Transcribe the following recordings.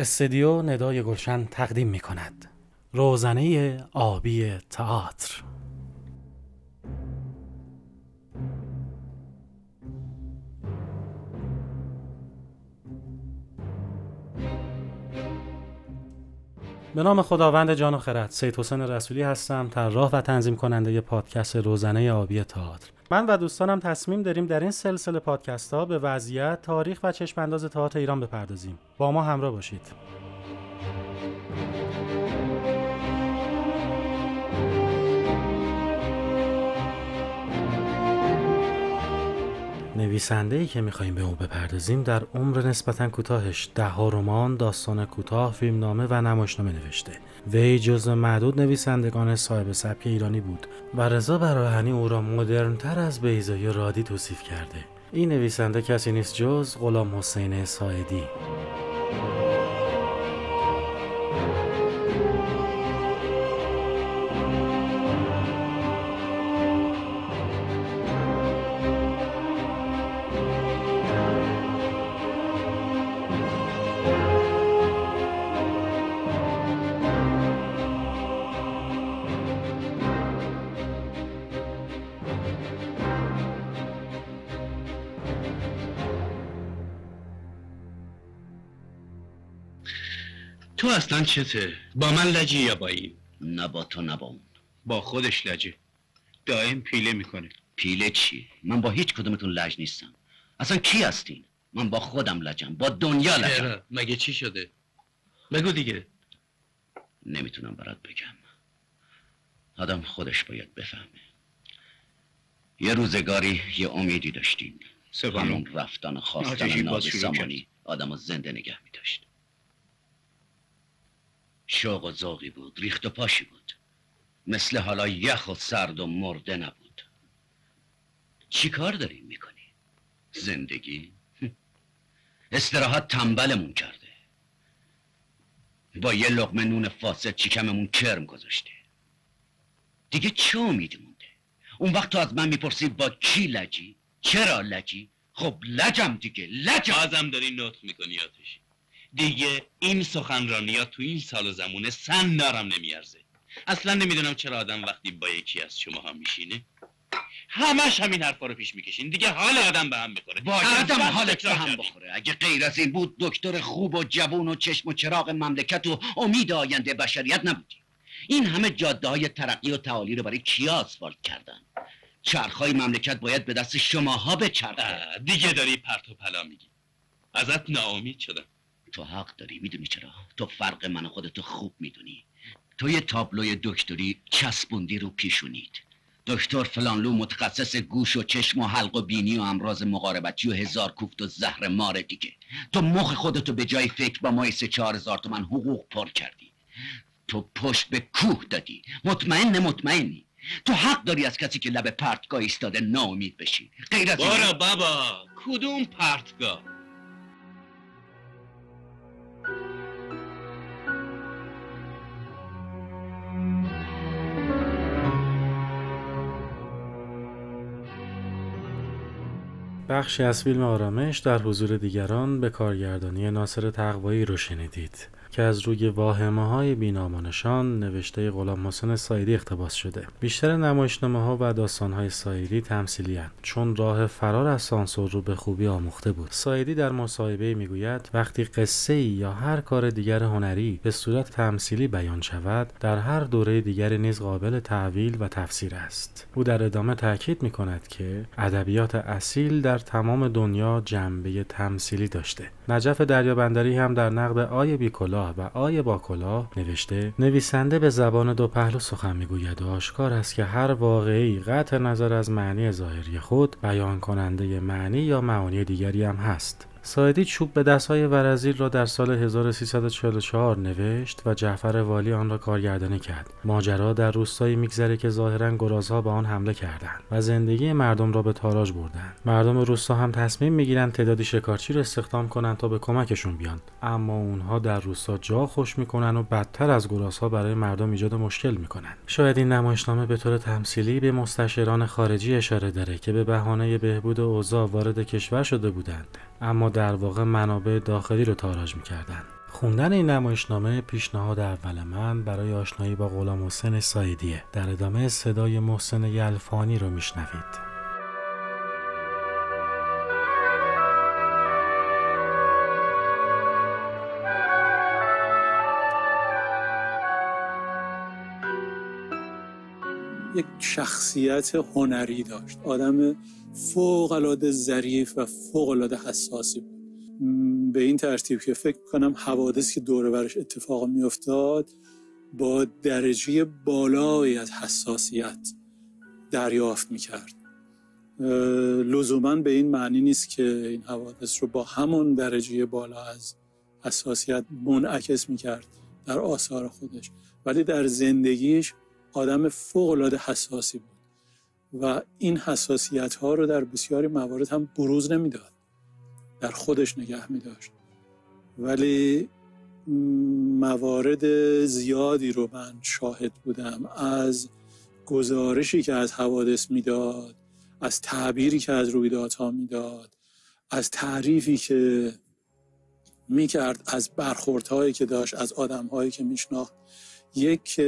استدیو ندای گلشن تقدیم می کند روزنه آبی تئاتر. به نام خداوند جان و خرد سید حسین رسولی هستم طراح و تنظیم کننده پادکست روزنه آبی تئاتر. من و دوستانم تصمیم داریم در این سلسله پادکست ها به وضعیت تاریخ و چشم انداز تئاتر ایران بپردازیم. با ما همراه باشید. نویسنده ای که می‌خوایم به او بپردازیم در عمر نسبتا کوتاهش ده ها رمان، داستان کوتاه، فیلمنامه و نمایشنامه نوشته. وی جزو معدود نویسندگان صاحب سبک ایرانی بود و رضا براهنی او را مدرنتر از بیزایی رادی توصیف کرده. این نویسنده کسی نیست جز غلام حسین سایدی. اصلا چته؟ با من لجی یا با این؟ نه با تو نه با اون با خودش لجه دائم پیله می‌کنه پیله چی؟ من با هیچ کدومتون لج نیستم اصلا کی هستین؟ من با خودم لجم با دنیا لجم چرا؟ مگه چی شده؟ بگو دیگه نمی‌تونم برات بگم آدم خودش باید بفهمه یه روزگاری یه امیدی داشتین سپانو همون رفتن و خواستن آتشی ناز باز شروع سامانی آدم زنده نگه می داشت شوق و ذوقی بود ریخت و پاشی بود مثل حالا یخ و سرد و مرده نبود چی کار داریم می‌کنی؟ زندگی؟ استراحت تنبلمون کرده با یه لقمه نون فاسد چیکممون کرم گذاشته دیگه چه امیدی مونده؟ اون وقت تو از من می‌پرسی با کی لجی؟ چرا لجی؟ خب لجم دیگه لجم بازم داری نطق می‌کنی آتشی دیگه این سخنرانی ها تو این سال و زمونه سن دارم نمیارزه. اصلا نمی‌دونم چرا آدم وقتی با یکی از شما ها میشینه همش همین حرفا رو پیش می‌کشین. دیگه حال آدم به هم هر حالت تکرار به هم. بخوره. اگه غیر از این بود دکتر خوب و جوون و چشم و چراغ مملکت و امید آینده بشریت نبودی این همه جاده های ترقی و تعالی رو برای کیا آسفالت کردن؟ چرخهای مملکت باید به دست شماها بچرخه. دیگه داری پرت و پلا میگی. ازت ناامید شدم. تو حق داری می‌دونی چرا؟ تو فرق من و خودتو خوب می‌دونی. تو یه تابلوی دکتری چسبوندی رو پیشونید دکتر فلانلو متخصص گوش و چشم و حلق و بینی و امراض مقاربتی و هزار کوفت و زهر مار دیگه. تو مخ خودتو به جای فکر با مای سه چهار هزار تومن حقوق پر کردی. تو پشت به کوه دادی. مطمئن مطمئنی. تو حق داری از کسی که لب پرتگاه ایستاده ناامید بشی. غیر از بابا کدوم پرتگاه؟ بخشی از فیلم آرامش در حضور دیگران به کارگردانی ناصر تقوایی رو شنیدید. که از روی واهمه های بینامانشان نوشته غلام حسین سایدی اقتباس شده. بیشتر نمایشنامه ها و داستان های سایدی تمثیلی چون راه فرار از سانسور رو به خوبی آموخته بود. سایدی در مصاحبه می‌گوید وقتی قصه یا هر کار دیگر هنری به صورت تمثیلی بیان شود در هر دوره دیگری نیز قابل تأویل و تفسیر است. او در ادامه تاکید می کند که ادبیات اصیل در تمام دنیا جنبه تمثیلی داشته. نجف دریابندری هم در نقد آی بی کلاه و آی با کلاه نوشته نویسنده به زبان دو پهلو سخن می‌گوید و آشکار است که هر واقعه‌ای قطع نظر از معنی ظاهری خود بیان کننده معنی یا معانی دیگری هم هست. ساعدی چوب به دستهای ورزیل را در سال 1344 نوشت و جعفر والی آن را کارگردانی کرد. ماجرا در روستایی میگذره که ظاهرا گرازها به آن حمله کردند و زندگی مردم را به تاراج بردند. مردم روستا هم تصمیم می‌گیرند تعدادی شکارچی را استخدام کنند تا به کمکشون بیان. اما اونها در روستا جا خوش می‌کنن و بدتر از گرازها برای مردم ایجاد مشکل می‌کنن. شاید این نمایشنامه به طور تمثیلی به مستشاران خارجی اشاره داره که به بهانه بهبود اوضاع وارد کشور شده بودند. اما در واقع منابع داخلی رو تاراج می‌کردند خوندن این نمایشنامه پیشنهاد اول من برای آشنایی با غلام حسین سایدیه. در ادامه صدای محسن یلفانی رو میشنوید. یک شخصیت هنری داشت. آدم فوق العاده ظریف و فوق العاده حساسی بود. به این ترتیب که فکر کنم حوادثی که دور برش اتفاق میافتاد با درجه بالایی از حساسیت دریافت می‌کرد. لزوما به این معنی نیست که این حوادث رو با همون درجه بالا از حساسیت منعکس می‌کرد در آثار خودش ولی در زندگیش آدم فوق العاده حساسی بود. و این حساسیت ها رو در بسیاری موارد هم بروز نمی‌داد. در خودش نگه می داشت ولی موارد زیادی رو من شاهد بودم. از گزارشی که از حوادث می‌داد از تعبیری که از رویدادها می‌داد از تعریفی که می‌کرد از برخوردهایی که داشت از آدمهایی که میشناخت یک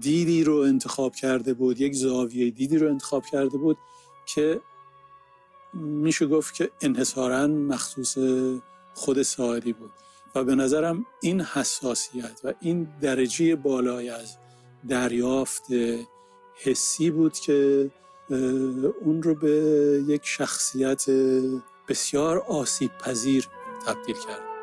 دیدی رو انتخاب کرده بود یک زاویه دیدی رو انتخاب کرده بود که میشه گفت که انحصارا مخصوص خود ساعدی بود. و به نظرم این حساسیت و این درجه بالای از دریافت حسی بود که اون رو به یک شخصیت بسیار آسیب پذیر تبدیل کرد.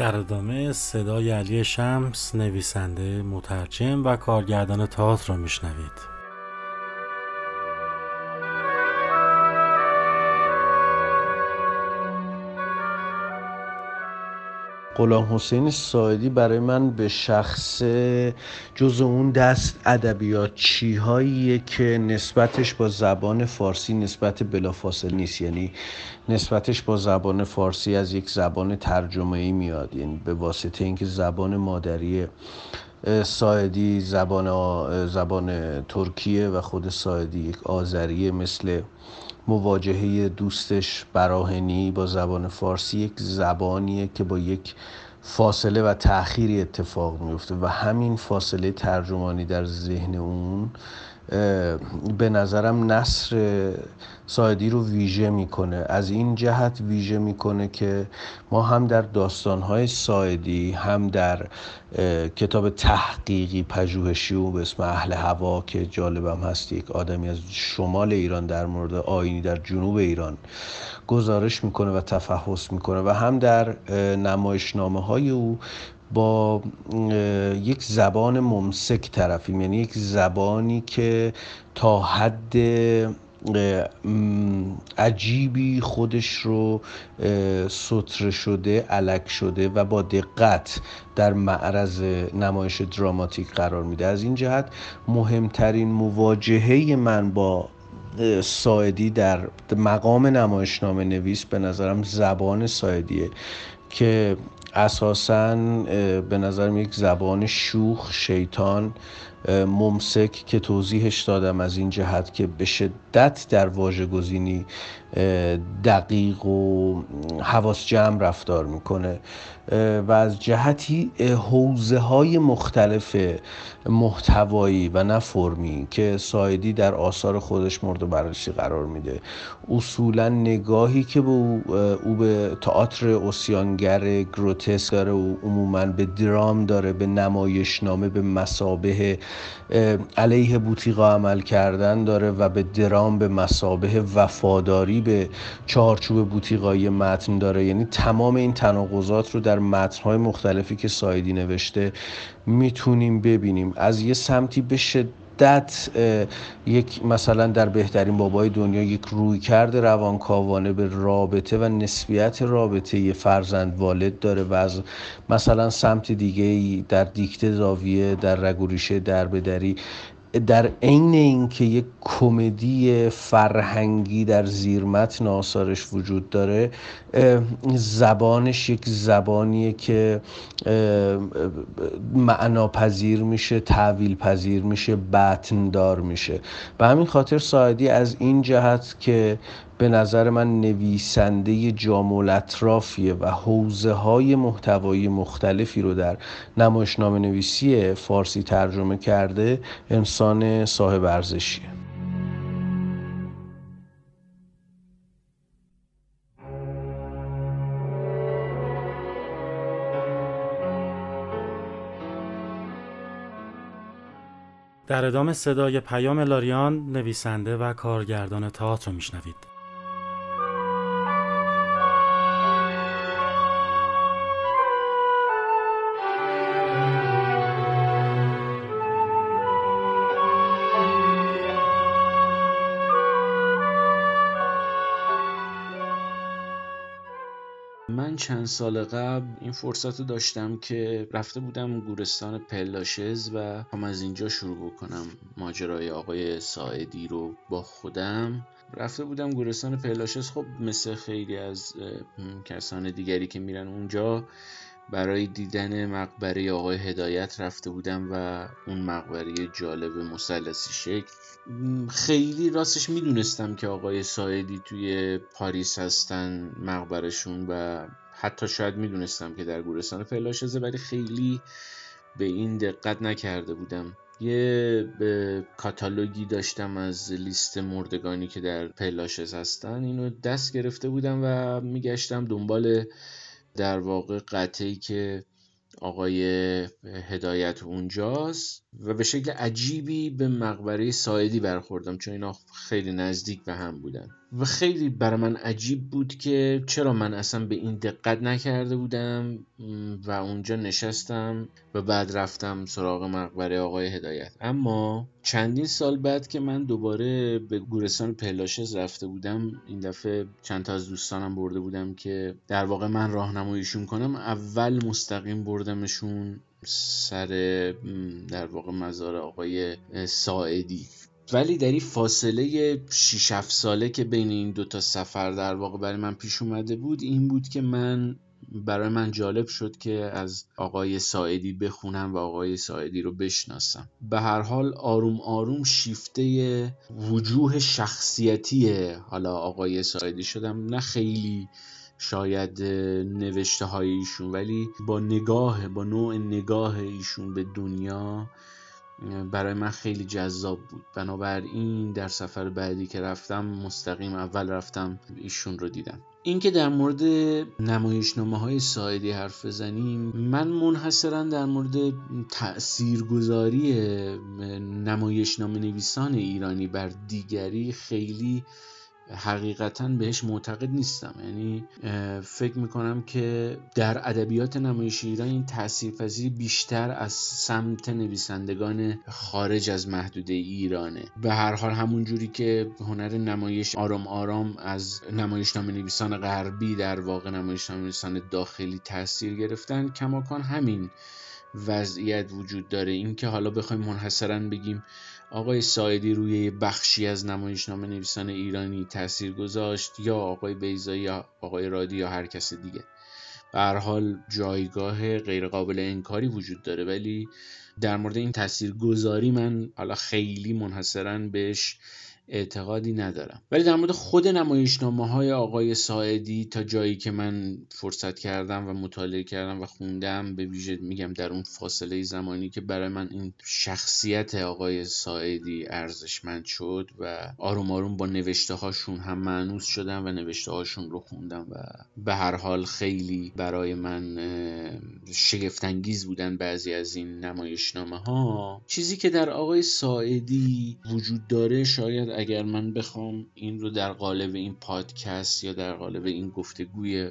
در ادامه صدای علی شمس نویسنده مترجم و کارگردان تئاتر را میشنوید. غلام حسین سایدی برای من به شخص جز اون دست ادبیات چیهاییه که نسبتش با زبان فارسی نسبت بلافاصله نیست. یعنی نسبتش با زبان فارسی از یک زبان ترجمه ای میاد. یعنی به واسطه اینکه زبان مادری سایدی زبان زبان ترکیه و خود سایدی یک آذریه مثل مواجهه دوستش براهنی با زبان فارسی یک زبانیه که با یک فاصله و تأخیری اتفاق میفته و همین فاصله ترجمانی در ذهن اون به نظرم نصر سایدی رو ویژه می‌کنه. از این جهت ویژه می‌کنه که ما هم در داستانهای سایدی هم در کتاب تحقیقی پژوهشی و به اسم اهل هوا که جالبم هست یک آدمی از شمال ایران در مورد آینی در جنوب ایران گزارش می‌کنه و تفحص می‌کنه و هم در نمایشنامه های او با یک زبان ممسک طرفیم. یعنی یک زبانی که تا حد عجیبی خودش رو سطر شده علک شده و با دقت در معرض نمایش دراماتیک قرار میده. از این جهت مهمترین مواجهه من با سایدی در مقام نمایشنامه نویس به نظرم زبان سایدیه که اساسا به نظرم یک زبان شوخ شیطان. ممسک که توضیحش دادم از این جهت که به شدت در واژه گزینی دقیق و حواس جمع رفتار می‌کنه و از جهتی حوزه های مختلف محتوایی و نه فرمی که سایدی در آثار خودش مورد بررسی قرار میده. اصولا نگاهی که به او, به تئاتر اوسیانگر گروتسک داره و عموما به درام داره به نمایشنامه به مسابه علیه بوتیقا عمل کردن داره و به درام به مسابه وفاداری به چارچوب بوتیقایی متن داره. یعنی تمام این تناقضات رو در متنهای مختلفی که سایدی نوشته می‌تونیم ببینیم. از یه سمتی به یک مثلا در بهترین بابای دنیا یک روی کرده روانکاوانه به رابطه و نسبیت رابطه یه فرزند والد داره و از مثلا سمت دیگه در دیکته زاویه در رگوریشه در بدری در عین اینکه یک کمدی فرهنگی در زیر متن آثارش وجود داره زبانش یک زبانیه که معنا پذیر میشه تعویل پذیر میشه بطن دار میشه. به همین خاطر ساعدی از این جهت که به نظر من نویسنده جامع اطرافیه و حوزه های محتوایی مختلفی رو در نمایشنامه نویسی فارسی ترجمه کرده انسان صاحب ارزشیه. در ادامه صدای پیام لاریان نویسنده و کارگردان تئاتر رو میشنوید. چند سال قبل این فرصت رو داشتم که رفته بودم گورستان پلاشز و هم از اینجا شروع بکنم ماجرای آقای ساعدی رو با خودم. رفته بودم گورستان پلاشز. خب مثل خیلی از کسان دیگری که میرن اونجا برای دیدن مقبره آقای هدایت رفته بودم و اون مقبره جالب مسلسی شکل. خیلی راستش می‌دونستم که آقای ساعدی توی پاریس هستن مقبرشون و حتی شاید می‌دونستم که در گورستان پلاشزه ولی خیلی به این دقت نکرده بودم. یه کاتالوگی داشتم از لیست مردگانی که در پلاشز هستن. اینو دست گرفته بودم و میگشتم دنبال در واقع قطعی که آقای هدایت اونجاست و به شکل عجیبی به مقبره سایدی برخوردم چون اینا خیلی نزدیک به هم بودن. و خیلی برای من عجیب بود که چرا من اصلا به این دقت نکرده بودم و اونجا نشستم و بعد رفتم سراغ مقبره آقای هدایت. اما چندین سال بعد که من دوباره به گورستان پلاشز رفته بودم این دفعه چند تا از دوستانم برده بودم که در واقع من راهنماییشون کنم اول مستقیم بردمشون سر در واقع مزار آقای ساعدی. ولی در این فاصله 6 7 ساله که بین این دوتا سفر در واقع برای من پیش اومده بود این بود که من برای من جالب شد که از آقای ساعدی بخونم و آقای ساعدی رو بشناسم. به هر حال آروم آروم شیفته وجوه شخصیتی حالا آقای ساعدی شدم. نه خیلی شاید نوشته های ایشون ولی با نگاه با نوع نگاه ایشون به دنیا برای من خیلی جذاب بود. بنابراین در سفر بعدی که رفتم مستقیم اول رفتم ایشون رو دیدم. اینکه در مورد نمایشنامه های سایدی حرف بزنیم من منحصرا در مورد تاثیرگذاری نمایشنامه نویسان ایرانی بر دیگری خیلی حقیقتا بهش معتقد نیستم. یعنی فکر می‌کنم که در ادبیات نمایش ایران این تاثیرپذیری بیشتر از سمت نویسندگان خارج از محدوده ایرانه. به هر حال همون جوری که هنر نمایش آرام آرام از نمایشنامه نویسان غربی در واقع نمایشنامه نویسان داخلی تاثیر گرفتن کماکان همین وضعیت وجود داره. اینکه حالا بخوایم منحصرا بگیم آقای سایدی روی بخشی از نمایشنامه نویسان ایرانی تاثیر گذاشت یا آقای بیزایی یا آقای رادی یا هر کس دیگه. به حال جایگاه غیرقابل انکاری وجود داره ولی در مورد این تاثیرگذاری من حالا خیلی منحصرا بهش اعتقادی ندارم. ولی در مورد خود نمایشنامه های آقای ساعدی تا جایی که من فرصت کردم و مطالعه کردم و خوندم به ویژه میگم در اون فاصله زمانی که برای من این شخصیت آقای ساعدی ارزشمند شد و آروم آروم با نوشته هاشون هم معنوس شدم و نوشته هاشون رو خوندم و به هر حال خیلی برای من شگفتانگیز بودن بعضی از این نمایشنامه ها چیزی که در آقای ساعدی وجود داره شاید اگر من بخوام این رو در قالب این پادکست یا در قالب این گفتگوی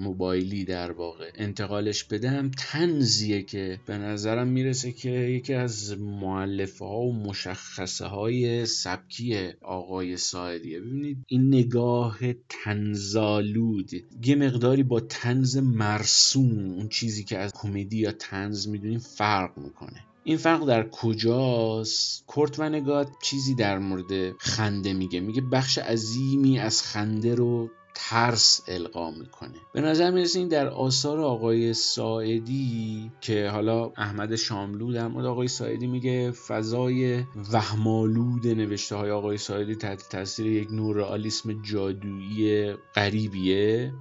موبایلی در واقع انتقالش بدم تنزیه که به نظرم می‌رسه که یکی از معلفه ها و مشخصه های سبکی آقای ساعدیه. ببینید این نگاه تنزالود یه مقداری با تنز مرسوم اون چیزی که از کمدی یا تنز می‌دونیم فرق می‌کنه. این فرق در کجاست؟ کورت ونگات چیزی در مورد خنده میگه. میگه بخش عظیمی از خنده رو ترس القا می‌کنه. به نظر می‌رسه این در آثار آقای ساعدی که حالا احمد شاملو در مورد آقای ساعدی میگه فضای وهمالود نوشته های آقای ساعدی تحت تاثیر یک نوع رئالیسم جادویی غریبیه.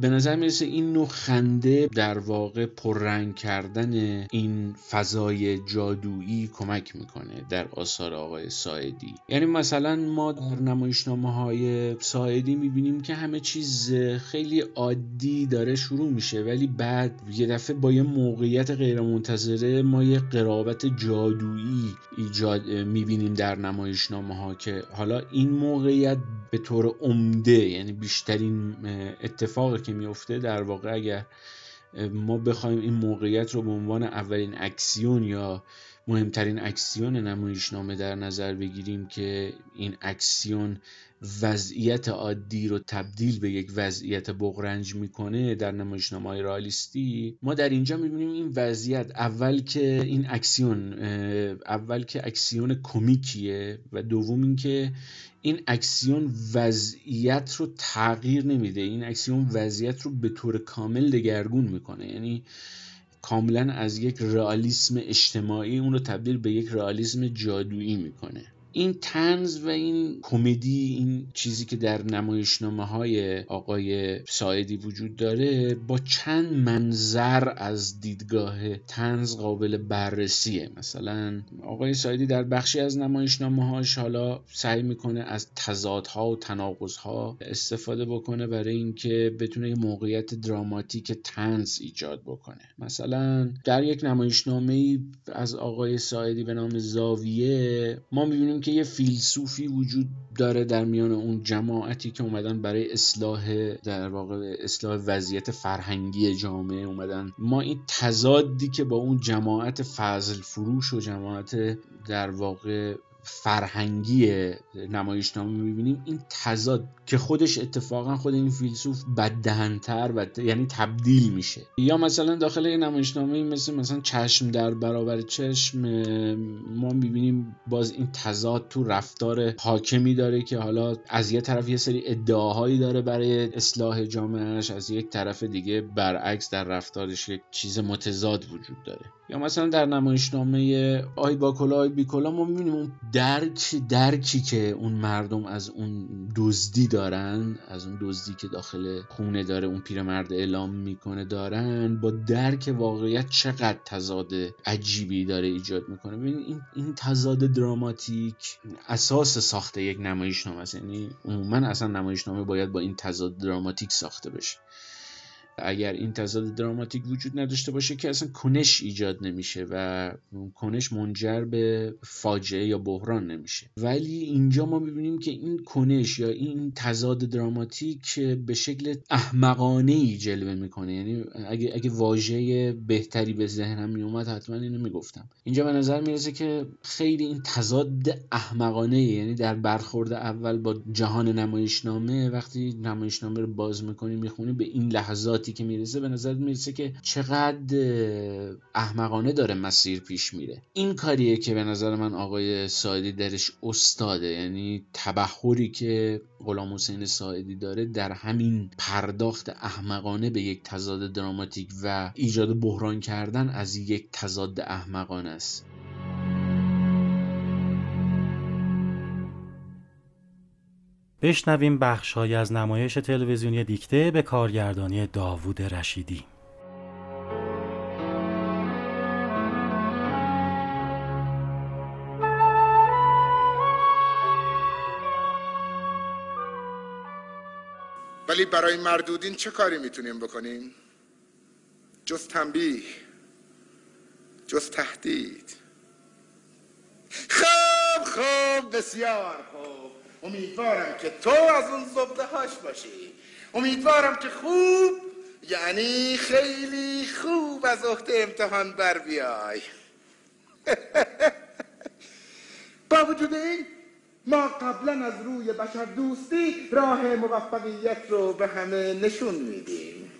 به نظر می‌رسه این نوع خنده در واقع پررنگ کردن این فضای جادویی کمک می‌کنه در آثار آقای ساعدی. یعنی مثلا ما در نمایشنامه های ساعدی می‌بینیم که همه چیز خیلی عادی داره شروع میشه ولی بعد یه دفعه با یه موقعیت غیرمنتظره ما یه قرابت جادویی ایجاد می‌بینیم در نمایشنامه ها که حالا این موقعیت به طور عمده یعنی بیشترین اتفاقی که میفته در واقع اگر ما بخوایم این موقعیت رو به عنوان اولین اکسیون یا مهمترین اکسیون نمایشنامه در نظر بگیریم که این اکسیون وضعیت عادی رو تبدیل به یک وضعیت بغرنج می‌کنه در نمایشنامه های رالیستی ما در اینجا می‌بینیم این وضعیت اول که این اکسیون اول که اکسیون کمیکیه و دوم اینکه این اکسیون وضعیت رو تغییر نمیده. این اکسیون وضعیت رو به طور کامل دگرگون می‌کنه. یعنی کاملا از یک رئالیسم اجتماعی اون رو تبدیل به یک رئالیسم جادویی می‌کنه. این تنز و این کمدی این چیزی که در نمایشنامه های آقای ساعدی وجود داره با چند منظر از دیدگاه تنز قابل بررسیه. مثلا آقای ساعدی در بخشی از نمایشنامه هاش حالا سعی می‌کنه از تضادها و تناقضها استفاده بکنه برای اینکه بتونه یه موقعیت دراماتیک تنز ایجاد بکنه. مثلا در یک نمایشنامه از آقای ساعدی به نام زاویه ما می‌بینیم که یه فیلسوفی وجود داره در میان اون جماعتی که اومدن برای اصلاح در واقع اصلاح وضعیت فرهنگی جامعه اومدن. ما این تضادی که با اون جماعت فضل فروش و جماعت در واقع فرهنگی نمایشنامه می‌بینیم. این تضاد که خودش اتفاقا خود این فیلسوف بدهنتر و یعنی تبدیل میشه. یا مثلا داخل یه نمایشنامه مثل مثلا چشم در برابر چشم ما می‌بینیم باز این تضاد تو رفتار حاکمی داره که حالا از یه طرف یه سری ادعاهایی داره برای اصلاح جامعهش از یک طرف دیگه برعکس در رفتارش یک چیز متضاد وجود داره. یا مثلا در نمایشنامه آی باکلا آی بیکلا ما می‌بینیم اون درک درکی که اون مردم از اون دزدی دارن از اون دزدی که داخل خونه داره اون پیرمرد اعلام می‌کنه دارن. با درک واقعیت چقدر تضاد عجیبی داره ایجاد می‌کنه. ببین این این تضاد دراماتیک اساس ساخته یک نمایشنامه است. یعنی عموما اصلا نمایشنامه باید با این تضاد دراماتیک ساخته بشه. اگر این تضاد دراماتیک وجود نداشته باشه که اصلا کنش ایجاد نمیشه و کنش منجر به فاجعه یا بحران نمیشه. ولی اینجا ما ببینیم که این کنش یا این تضاد دراماتیک به شکل احمقانه ای جلوه می‌کنه. یعنی اگه اگه واژه بهتری به ذهنم میومد حتما اینو می‌گفتم. اینجا به نظر می‌رسه که خیلی این تضاد احمقانه ای یعنی در برخورد اول با جهان نمایشنامه وقتی نمایشنامه رو باز می‌کنی می‌خونی به این لحظات که می‌رسه به نظر می‌رسه که چقدر احمقانه داره مسیر پیش میره. این کاریه که به نظر من آقای ساعدی درش استاده یعنی تبخوری که غلام حسین ساعدی داره در همین پرداخت احمقانه به یک تضاد دراماتیک و ایجاد بحران کردن از یک تضاد احمقانه است. بشنویم بخشهایی از نمایش تلویزیونی دیکته به کارگردانی داوود رشیدی. ولی برای مردودین چه کاری می‌تونیم بکنیم؟ جز تنبیه جز تهدید. خوب خوب بسیار خوب. امیدوارم که تو از اون زبده هاش باشی. امیدوارم که خوب یعنی خیلی خوب از عهده امتحان بر بیای. با وجود این ما قبلا از روی بشر دوستی راه موفقیت رو به همه نشون میدیم.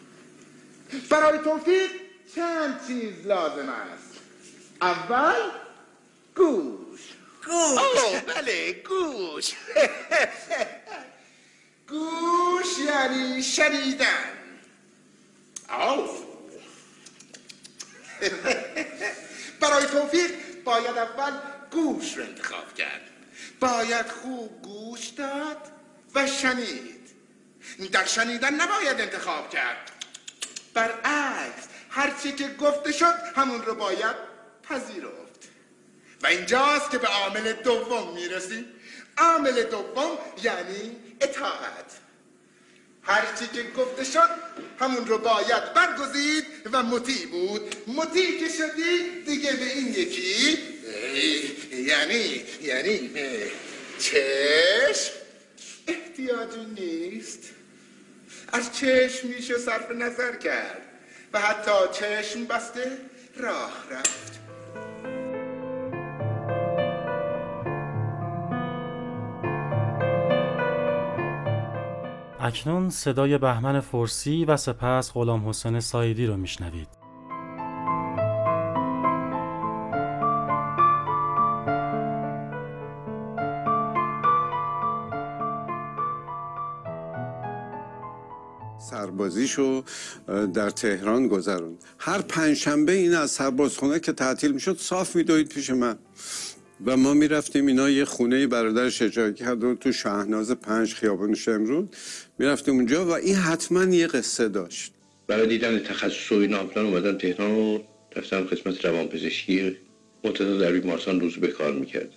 برای توفیق چند چیز لازم است؟ اول گوش. گوش. بله گوش. گوش یعنی شنیدن. آه. برای توفیق باید اول گوش رو انتخاب کرد. باید خوب گوش داد و شنید. در شنیدن نباید انتخاب کرد. برعکس هرچی که گفته شد همون رو باید پذیرفت. و اینجاست که به عامل دوم می‌رسیم. عامل دوم یعنی اطاعت. هرچی که گفته شد همون رو باید برگزید و مطیع بود. مطیع که شدی دیگه به این یکی یعنی یعنی چشم. احتیاجی نیست. از چشم میشه صرف نظر کرد و حتی چشم بسته راه رفت. اکنون صدای بهمن فرسی و سپس غلام حسین سایدی رو میشنوید. سربازیشو در تهران گذرون هر پنجشنبه این از سربازخونه که تعطیل می‌شد صاف میدوید پیش من و ما می‌رفتیم اینا یه خونه برادرش اجاره کرد تو شهناز پنج خیابان شمرون می‌رفتیم اونجا و این حتما یه قصه داشت. برای دیدن تخصص و اینا اومدم تهران و رفتم قسمت روانپزشکی معتقد در بیمارستان روز به کار می‌کرد.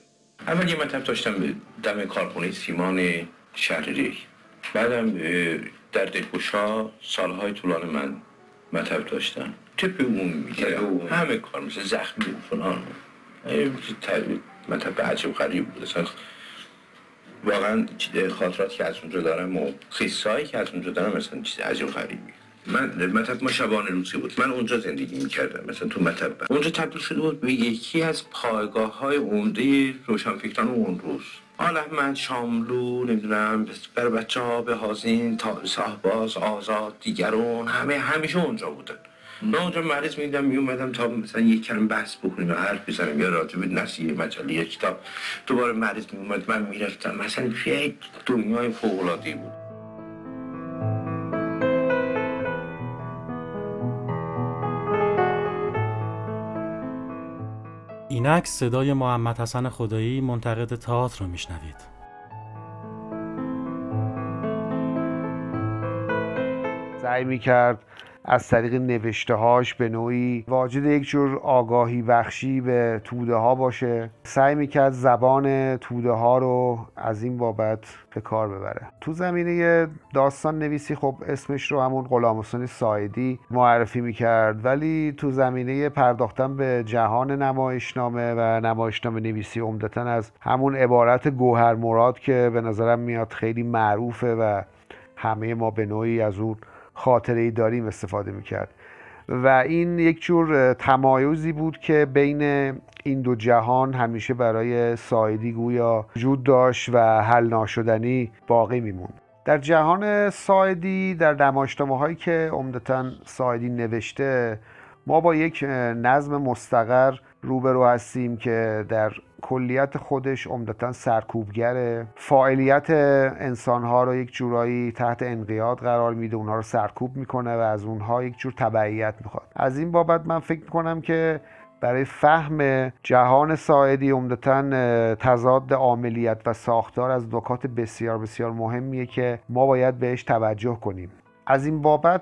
اول یه مطب داشتم دم کارخونه سیمان شهر ریگ. بعدم در دلگوشا سالهای طولان من مطب داشتم تپ اون همه کار مثل زخمی و فلان. مطب عجب غریب بود. واقعا خاطرات که از اونجا دارم و خیصایی که از اونجا دارم مثلا چیز عجب غریبی. من مطب ما شبانه روزی بود. من اونجا زندگی می‌کردم مثلا تو مطب. اونجا تبدیل شده بود به یکی از پایگاه های عمده روشنفکران اون روز. آل احمد شاملو نمی‌دونم بر بچه ها به هازین تا صاحباز آزاد دیگرون همه همیشه اونجا بودن. من اونجا مریض میدم می اومدم تا مثلا یک کلم بحث بکنیم و حرف بزنم یا راجع به نسی مجله یا کتاب. دوباره مریض می اومد من می‌رفتم. مثلا یک دنیای فوق العاده بود. اینک صدای محمد حسن خدایی منتقد تئاتر رو میشنوید. سعی می‌کرد از طریق نوشته هاش به نوعی واجد یک جور آگاهی بخشی به توده ها باشه. سعی می‌کرد زبان توده ها رو از این بابت به کار ببره. تو زمینه داستان نویسی خب اسمش رو همون غلام حسین سایدی معرفی می‌کرد ولی تو زمینه پرداختن به جهان نمایشنامه و نمایشنامه نویسی عمدتا از همون عبارت گوهر مراد که به نظرم میاد خیلی معروفه و همه ما به نوعی از اون خاطره ای داریم استفاده می‌کرد. و این یک جور تمایزی بود که بین این دو جهان همیشه برای سایدی گویا وجود داشت و حل ناشدنی باقی میموند. در جهان سایدی در نمایشنامه هایی که عمدتا سایدی نوشته ما با یک نظم مستقر روبرو هستیم که در کلیت خودش عمدتا سرکوبگره. فاعلیت انسانها رو یک جورایی تحت انقیاد قرار میده اونها رو سرکوب می‌کنه و از اونها یک جور تبعیت می‌خواد. از این بابت من فکر می‌کنم که برای فهم جهان ساعدی عمدتا تضاد عاملیت و ساختار از نکات بسیار بسیار مهمیه که ما باید بهش توجه کنیم. از این بابت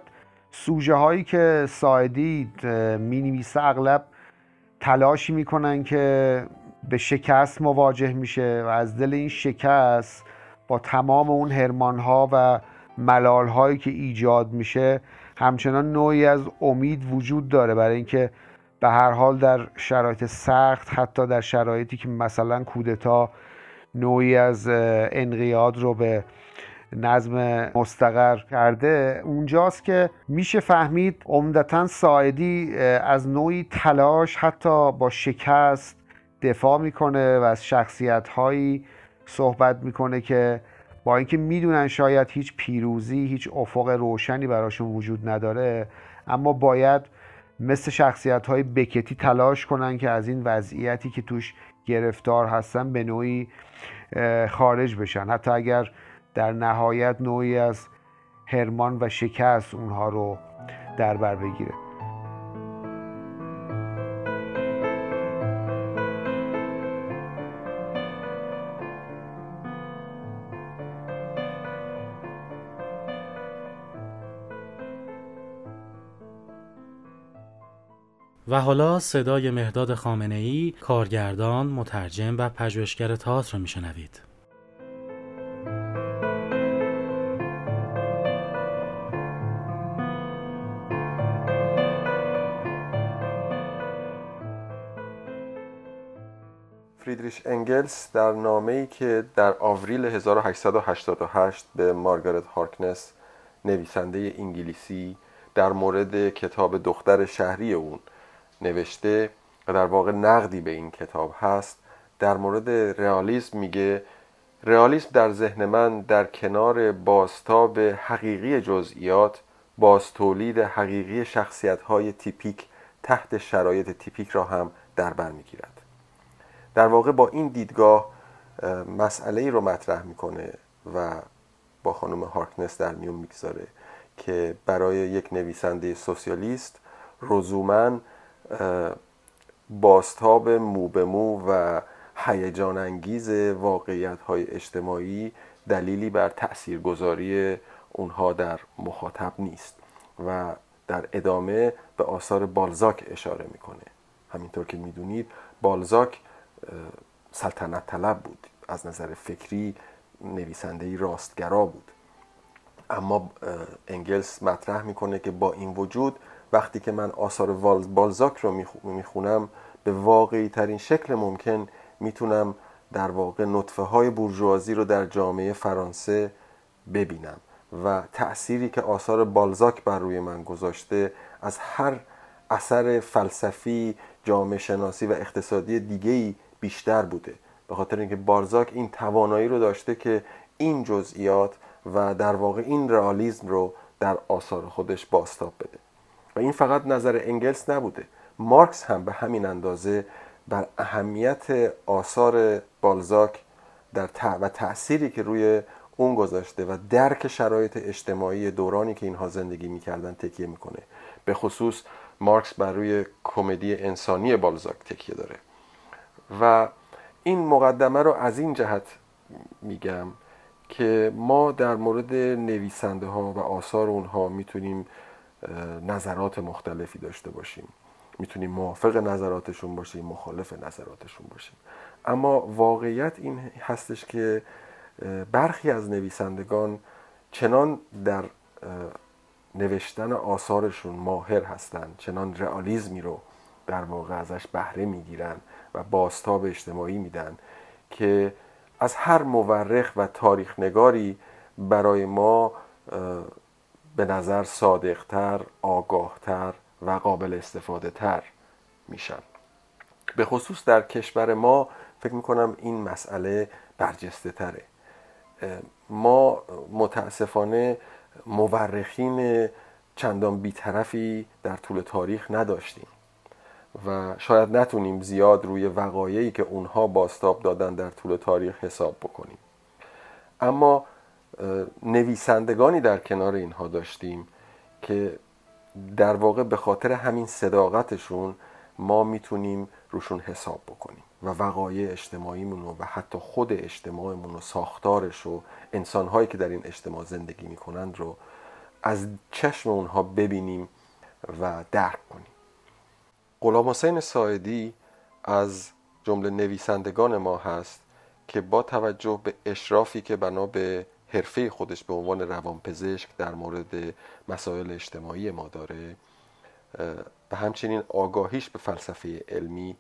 سوژه هایی که ساعدی می اغلب تلاشی می‌کنن که به شکست مواجه میشه و از دل این شکست با تمام اون هرمان ها و ملال هایی که ایجاد میشه همچنان نوعی از امید وجود داره برای اینکه به هر حال در شرایط سخت حتی در شرایطی که مثلا کودتا نوعی از انقیاد رو به نظم مستقر کرده اونجاست که میشه فهمید عمدتا ساعدی از نوعی تلاش حتی با شکست دفاع می‌کنه و از شخصیت هایی صحبت می‌کنه که با اینکه می‌دونن شاید هیچ پیروزی هیچ افق روشنی براشون وجود نداره اما باید مثل شخصیت های بکتی تلاش کنن که از این وضعیتی که توش گرفتار هستن به نوعی خارج بشن. حتی اگر در نهایت نوعی از هرمان و شکست اونها رو در بر بگیره. و حالا صدای مهداد خامنه ای کارگردان، مترجم و پژوهشگر تئاتر را میشنوید. فریدریش انگلس در نامه‌ای که در آوریل 1888 به مارگارت هارکنس نویسنده انگلیسی در مورد کتاب دختر شهری اون نوشته و در واقع نقدی به این کتاب هست. در مورد رئالیسم میگه رئالیسم در ذهن من در کنار باستاب حقیقی جزئیات باز تولید حقیقی شخصیت های تیپیک تحت شرایط تیپیک را هم در بر می‌گیرد. در واقع با این دیدگاه مسئله ای رو مطرح می‌کنه و با خانم هارکنس در میون می‌گذاره که برای یک نویسنده سوسیالیست رزومن باستاب مو به مو و هیجان انگیز واقعیت های اجتماعی دلیلی بر تاثیرگذاری اونها در مخاطب نیست و در ادامه به آثار بالزاک اشاره می‌کنه. همینطور که می‌دونید بالزاک سلطنت طلب بود. از نظر فکری نویسنده راستگرا بود. اما انگلس مطرح می‌کنه که با این وجود وقتی که من آثار بالزاک رو می‌خونم به واقعی ترین شکل ممکن می‌تونم در واقع نطفه های بورژوازی رو در جامعه فرانسه ببینم. و تأثیری که آثار بالزاک بر روی من گذاشته از هر اثر فلسفی جامعه شناسی و اقتصادی دیگهی بیشتر بوده. به خاطر اینکه بالزاک این توانایی رو داشته که این جزئیات و در واقع این رئالیسم رو در آثار خودش باستاب بده. و این فقط نظر انگلس نبوده. مارکس هم به همین اندازه بر اهمیت آثار بالزاک در و تأثیری که روی اون گذاشته و درک شرایط اجتماعی دورانی که اینها زندگی می‌کردن تکیه می‌کنه. به خصوص مارکس بر روی کمدی انسانی بالزاک تکیه داره. و این مقدمه رو از این جهت میگم که ما در مورد نویسنده ها و آثار اونها می‌تونیم نظرات مختلفی داشته باشیم. می‌تونیم موافق نظراتشون باشیم مخالف نظراتشون باشیم. اما واقعیت این هستش که برخی از نویسندگان چنان در نوشتن آثارشون ماهر هستند چنان رئالیزمی رو در واقع ازش بهره می‌گیرن و باستاب اجتماعی میدن که از هر مورخ و تاریخ نگاری برای ما به نظر صادقتر، آگاهتر و قابل استفاده تر میشن. به خصوص در کشور ما فکر می‌کنم این مسئله برجسته تره ما متاسفانه مورخین چندان بیطرفی در طول تاریخ نداشتیم و شاید نتونیم زیاد روی وقایعی که اونها باستاب دادن در طول تاریخ حساب بکنیم. اما نویسندگانی در کنار اینها داشتیم که در واقع به خاطر همین صداقتشون ما می‌تونیم روشون حساب بکنیم و وقایع اجتماعیمون و حتی خود اجتماعمون و ساختارش و انسانهایی که در این اجتماع زندگی می‌کنند رو از چشم اونها ببینیم و درک کنیم. غلام حسین ساعدی از جمله نویسندگان ما هست که با توجه به اشرافی که بنا به حرفه خودش به عنوان روانپزشک در مورد مسائل اجتماعی ما داره و همچنین آگاهیش به فلسفه علمی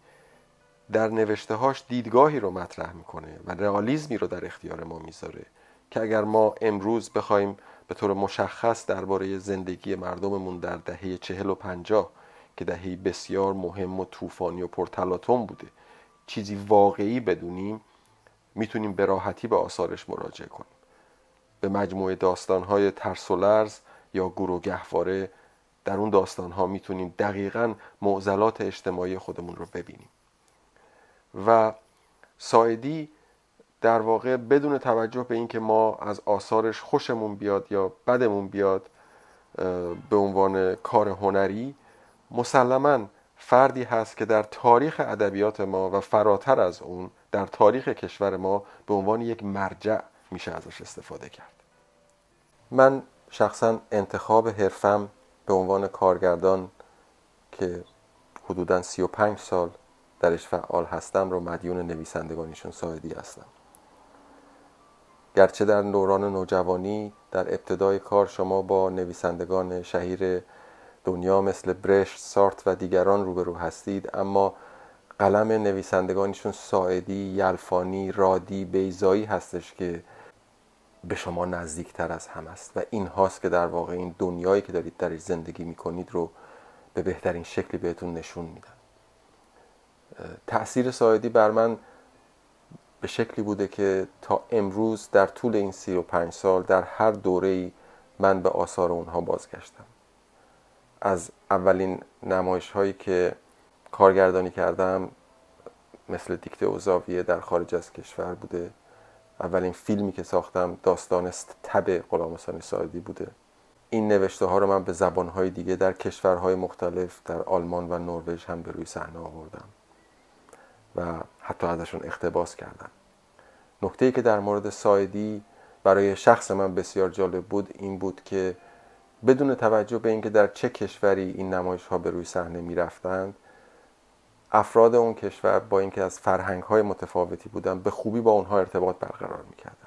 در نوشتههاش دیدگاهی رو مطرح می‌کنه و رئالیزمی رو در اختیار ما می‌ذاره که اگر ما امروز بخوایم به طور مشخص درباره زندگی مردممون در دهه چهل و پنجاه که دهه بسیار مهم و طوفانی و پرتلاطم بوده چیزی واقعی بدونیم می‌تونیم به راحتی به آثارش مراجعه کنیم. به مجموعه داستانهای ترس و لرز یا گور و گهواره در اون داستان ها می‌تونیم دقیقا معضلات اجتماعی خودمون رو ببینیم. و سایدی در واقع بدون توجه به اینکه ما از آثارش خوشمون بیاد یا بدمون بیاد به عنوان کار هنری مسلما فردی هست که در تاریخ ادبیات ما و فراتر از اون در تاریخ کشور ما به عنوان یک مرجع میشه ازش استفاده کرد. من شخصا انتخاب حرفم به عنوان کارگردان که حدودا 35 سال درش فعال هستم رو مدیون نویسندگانیشون ساعدی هستم. گرچه در دوران نوجوانی در ابتدای کار شما با نویسندگان شهیر دنیا مثل برشت، سارت و دیگران روبرو هستید اما قلم نویسندگانشون ساعدی، یلفانی، رادی، بیزایی هستش که به شما نزدیکتر از هم است. و این هاست که در واقع این دنیایی که دارید درش زندگی می‌کنید رو به بهترین شکلی بهتون نشون میدن. تأثیر ساعدی بر من به شکلی بوده که تا امروز در طول این سی و پنج سال در هر دوره من به آثار اونها بازگشتم. از اولین نمایش هایی که کارگردانی کردم مثل دیکته و زاویه در خارج از کشور بوده. اولین فیلمی که ساختم داستان تب غلام حسین ساعدی بوده. این نوشته ها رو من به زبان های دیگه در کشورهای مختلف در آلمان و نروژ هم به روی صحنه آوردم و حتی ازشون اقتباس کردم. نکته ای که در مورد سایدی برای شخص من بسیار جالب بود این بود که بدون توجه به اینکه در چه کشوری این نمایش ها به روی صحنه می رفتند افراد اون کشور با اینکه از فرهنگ های متفاوتی بودن به خوبی با اونها ارتباط برقرار می کردند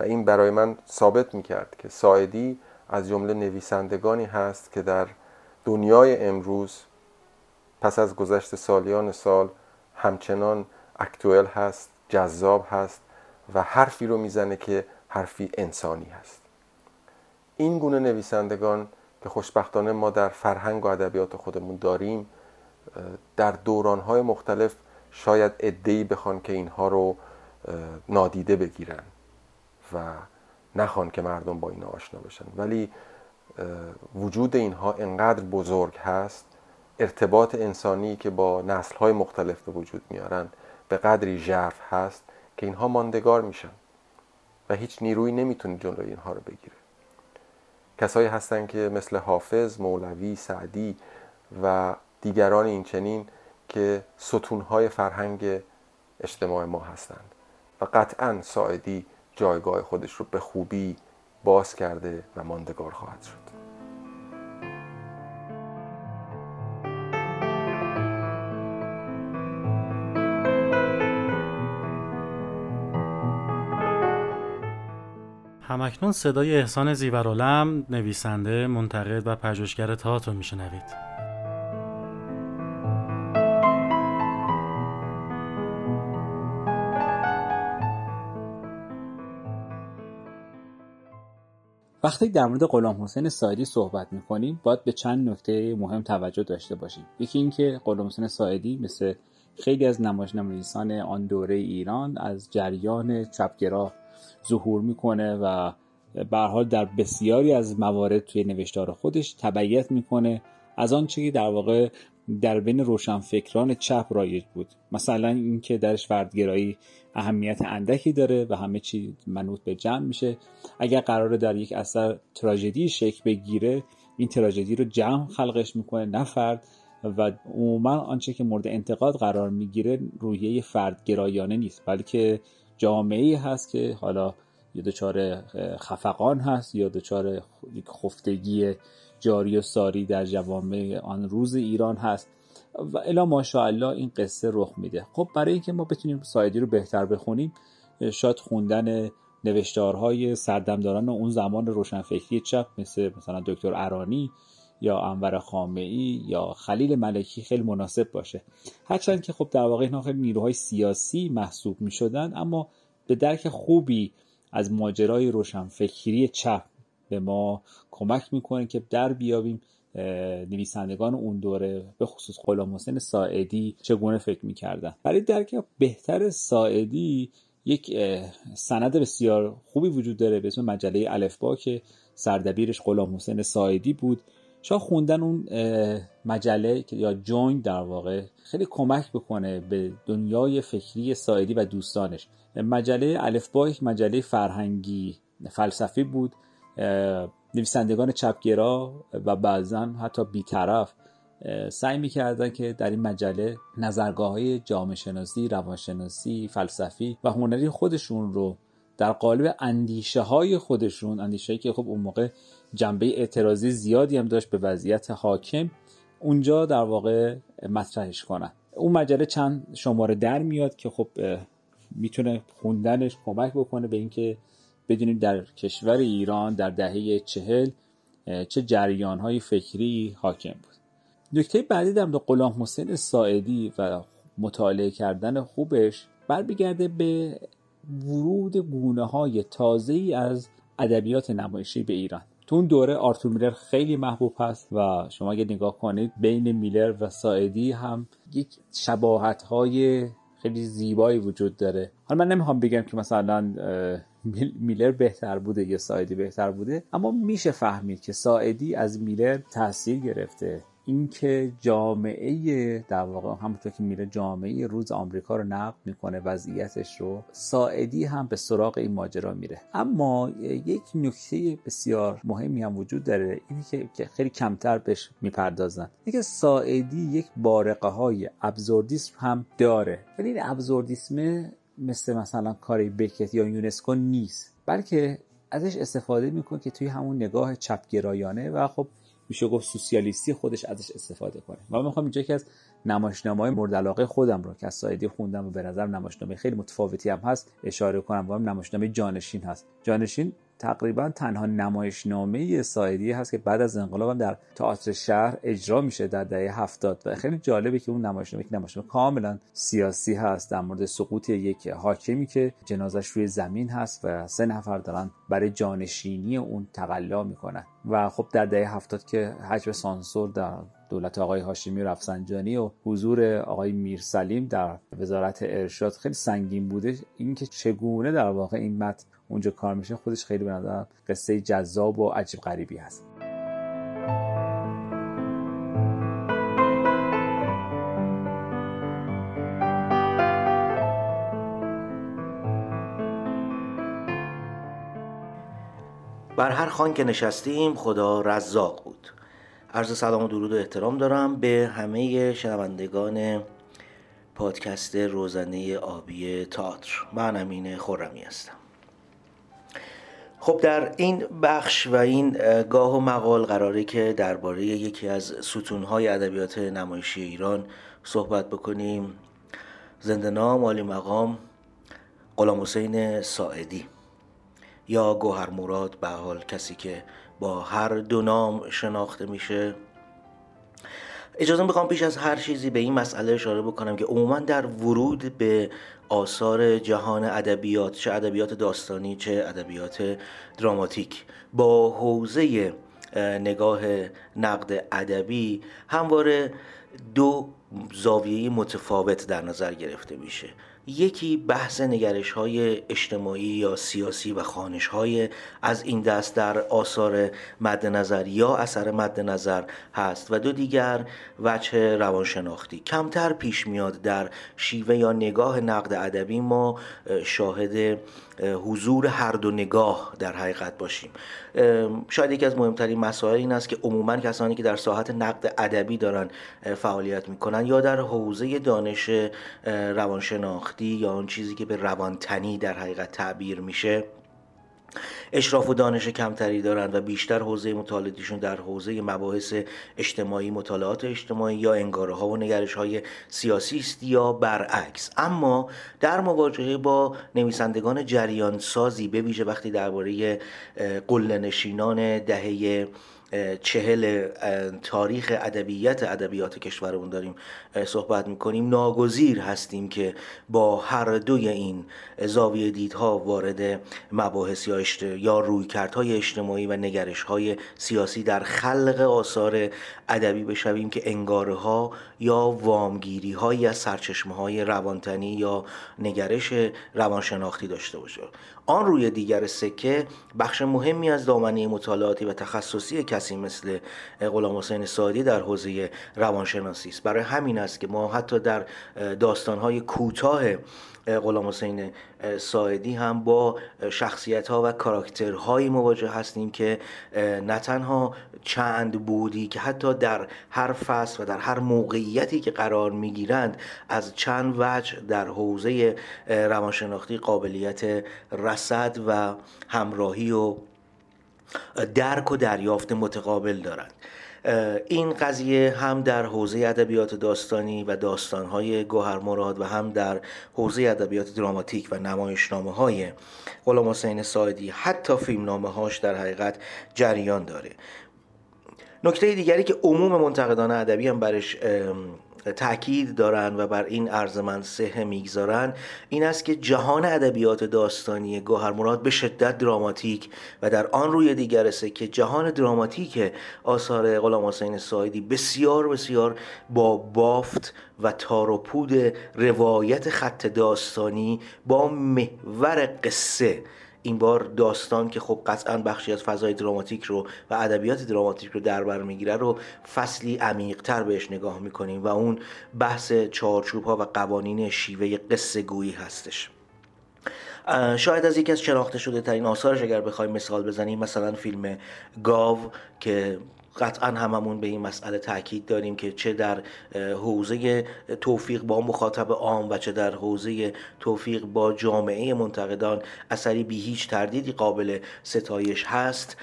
و این برای من ثابت می کرد که سایدی از جمله نویسندگانی هست که در دنیای امروز پس از گذشت سالیان سال همچنان اکتوئل هست جذاب هست و حرفی رو می‌زنه که حرفی انسانی هست. این گونه نویسندگان که خوشبختانه ما در فرهنگ و ادبیات خودمون داریم در دورانهای مختلف شاید ادهی بخوان که اینها رو نادیده بگیرن و نخوان که مردم با اینا آشنا بشن. ولی وجود اینها انقدر بزرگ هست ارتباط انسانی که با نسلهای مختلف به وجود میارن به قدری ژرف هست که اینها ماندگار میشن و هیچ نیروی نمی‌تونه جلوی اینها رو بگیره. کسایی هستن که مثل حافظ، مولوی، سعدی و دیگران این چنین که ستونهای فرهنگ اجتماع ما هستند و قطعا ساعدی جایگاه خودش رو به خوبی باز کرده و ماندگار خواهد شد همکنون صدای احسان زیورالم نویسنده، منتقد و پژوهشگر تئاتر میشنوید. وقتی در مورد غلام حسین ساعدی صحبت می‌کنیم باید به چند نکته مهم توجه داشته باشیم. یکی اینکه غلام حسین ساعدی مثل خیلی از نمایش نویسان آن دوره ایران از جریان چپگرا ظهور می‌کنه و به حال در بسیاری از موارد توی نوشتار خودش تبعیت می‌کنه از آنچه که در واقع در بین روشنفکران چپ رایج بود. مثلا اینکه درش فردگرایی اهمیت اندکی داره و همه چی منوط به جمع میشه. اگر قراره در یک اثر تراژدی شکل بگیره این تراژدی رو جمع خلقش می‌کنه نه فرد. و عموما آنچه که مورد انتقاد قرار می‌گیره روحیه فردگرایانه نیست بلکه جامعه هست که حالا یا دچار خفقان هست یا دچار خفتگی جاری و ساری در جوامع آن روز ایران هست. و الا ماشاءالله این قصه رخ میده. خب برای اینکه ما بتونیم سایدی رو بهتر بخونیم شاید خوندن نوشتارهای سردمداران اون زمان روشنفکری چپ مثل مثلا دکتر ارانی یا انور خامعی یا خلیل ملکی خیلی مناسب باشه. هرچند که خب در واقع اینا خیلی نیروهای سیاسی محسوب می شدن اما به درک خوبی از ماجرای روشنفکری چپ به ما کمک می‌کنه که در بیابیم نویسندگان اون دوره به خصوص غلام حسین ساعدی چگونه فکر می‌کردن. برای درک بهتر ساعدی یک سند بسیار خوبی وجود داره به اسم مجله الفبا که سردبیرش غلام حسین ساعدی بود. شاید خوندن اون مجله یا جوین در واقع خیلی کمک بکنه به دنیای فکری سایدی و دوستانش. مجله الفبا یک مجله فرهنگی فلسفی بود. نویسندگان چپگرا و بعضا حتی بیطرف سعی می‌کردن که در این مجله نظرگاه های جامعه شناسی، روانشناسی، فلسفی و هنری خودشون رو در قالب اندیشه های خودشون اندیشه که خب اون موقع جنبه اعتراضی زیادی هم داشت به وضعیت حاکم اونجا در واقع مطرحش کنن. اون مجله چند شماره در میاد که خب می‌تونه خوندنش کمک بکنه به اینکه بدونیم در کشور ایران در دهه چهل چه جریان فکری حاکم بود. نکته بعدی در غلام حسین ساعدی و مطالعه کردن خوبش برمیگرده به ورود گونه های تازه ای از ادبیات نمایشی به ایران. تو اون دوره آرتور میلر خیلی محبوب هست و شما اگه نگاه کنید بین میلر و ساعدی هم یک شباهت های خیلی زیبایی وجود داره. حالا من نمی‌خوام بگم که مثلا میلر بهتر بوده یا ساعدی بهتر بوده. اما میشه فهمید که ساعدی از میلر تاثیر گرفته. اینکه جامعه در واقع همونطور که میره جامعه روز آمریکا رو نقد می‌کنه وضعیتش رو ساعدی هم به سراغ این ماجرا میره. اما یک نکته بسیار مهمی هم وجود داره اینی که خیلی کمتر بهش می‌پردازن. اینکه ساعدی یک بارقه های ابزوردیسم هم داره. ولی این ابزوردیسم مثل مثلا کاری بکت یا یونسکو نیست. بلکه ازش استفاده می‌کنه که توی همون نگاه چپگرایانه و خب میشه گفت سوسیالیستی خودش ازش استفاده کنه. و می‌خوام اینجا که از نمایشنامه مورد علاقه خودم رو که از سایدی خوندم و به نظر نمایشنامه خیلی متفاوتی هم هست اشاره کنم. و نمایشنامه جانشین هست. جانشین تقریبا تنها نمایشنامه سایدی هست که بعد از انقلاب در تئاتر شهر اجرا میشه در دهه هفتاد و خیلی جالبه که اون نمایشنامه که نمایشنامه کاملا سیاسی هست در مورد سقوط یک حاکمی که جنازش روی زمین هست و سه نفر دارن برای جانشینی اون تقلا می‌کنن. و خب در دهه هفتاد که حجم سانسور در دولت آقای هاشمی رفسنجانی و حضور آقای میرسلیم در وزارت ارشاد خیلی سنگین بوده. اینکه چگونه در واقع این متن اونجا کار میشه خودش خیلی به نظر قصه جذاب و عجیب غریبی هست. بر هر خان که نشستیم خدا رزاق بود. عرض سلام و درود و احترام دارم به همه شنوندگان پادکست روزنه آبی تئاتر. من امین خورمی هستم. خب در این بخش و این گاه و مقال قراره که درباره یکی از ستونهای ادبیات نمایشی ایران صحبت بکنیم. زنده نام عالی مقام غلام حسین ساعدی یا گوهر مراد. به حال کسی که با هر دو نام شناخته میشه. اجازه می‌خوام پیش از هر چیزی به این مسئله اشاره بکنم که عموما در ورود به آثار جهان ادبیات چه ادبیات داستانی چه ادبیات دراماتیک. با حوزه نگاه نقد ادبی همواره دو زاویه متفاوت در نظر گرفته میشه. یکی بحث نگرش های اجتماعی یا سیاسی و خانش های از این دست در آثار مد نظر یا اثر مد نظر هست و دو دیگر وجه روانشناختی. کمتر پیش میاد در شیوه یا نگاه نقد ادبی ما شاهد حضور هر دو نگاه در حقیقت باشیم. شاید یکی از مهمترین مسائل این است که عموما کسانی که در ساحت نقد ادبی دارن فعالیت می‌کنن یا در حوزه دانش روانشناختی یا اون چیزی که به روانتنی در حقیقت تعبیر میشه اشراف و دانش کمتری دارند و بیشتر حوزه مطالعاتشون در حوزه مباحث اجتماعی مطالعات اجتماعی یا انگاره ها و نگرش های سیاسی است یا برعکس. اما در مواجهه با نویسندگان جریان سازی به ویژه وقتی درباره قله نشینان دهه چهل تاریخ ادبیت ادبیات کشورمون داریم صحبت می‌کنیم. ناگزیر هستیم که با هر دوی این زاویه دیدها وارد مباحث یا, یا رویکردهای اجتماعی و نگرش های سیاسی در خلق آثار ادبی بشویم که انگاره ها یا وامگیری هایی از سرچشمه های روانتنی یا نگرش روانشناختی داشته باشه. آن روی دیگر سکه بخش مهمی از دامنه مطالعاتی و تخصصی کسی مثل غلام حسین سادی در حوزه روانشناسی است. برای همین است که ما حتی در داستانهای کوتاه غلام حسین ساعدی هم با شخصیت ها و کاراکترهایی مواجه هستیم که نه تنها چند بودی که حتی در هر فصل و در هر موقعیتی که قرار می‌گیرند از چند وجه در حوزه روانشناختی قابلیت رسد و همراهی و درک و دریافت متقابل دارند. این قضیه هم در حوزه ادبیات داستانی و داستانهای گوهر مراد و هم در حوزه ادبیات دراماتیک و نمایشنامه های غلام حسین سایدی حتی فیلمنامه هاش در حقیقت جریان داره. نکته دیگری که عموم منتقدان ادبی هم برش تاکید دارند و بر این ارزمند سه می‌گذارند این است که جهان ادبیات داستانی گوهر مراد به شدت دراماتیک و در آن روی دیگر است که جهان دراماتیک آثار غلام حسین سایدی بسیار بسیار با بافت و تار و پود روایت خط داستانی با محور قصه این بار داستان که خب قطعا بخشی از فضای دراماتیک رو و ادبیات دراماتیک رو در بر می‌گیره رو فصلی عمیقتر بهش نگاه می‌کنیم و اون بحث چارچوب ها و قوانین شیوه قصه گویی هستش. شاید از یکی از شناخته شده ترین آثارش اگر بخوایم مثال بزنیم مثلا فیلم گاو که قطعا هممون به این مسئله تاکید داریم که چه در حوزه توفیق با مخاطب عام و چه در حوزه توفیق با جامعه منتقدان اثری بی هیچ تردیدی قابل ستایش هست.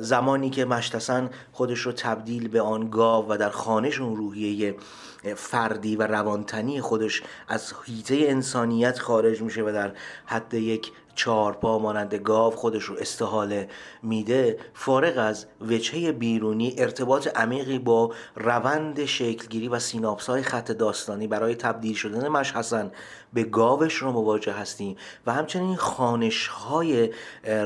زمانی که مشتسن خودش رو تبدیل به آن گاو و در خانهشون روحیه فردی و روانتنی خودش از حیطه انسانیت خارج میشه و در حد یک چهارپا مانند گاو خودش رو استحاله میده فارغ از وجهه بیرونی ارتباط عمیقی با روند شکلگیری و سیناپس های خط داستانی برای تبدیل شدن مش حسن به گاوش رو مواجه هستیم و همچنین خانش های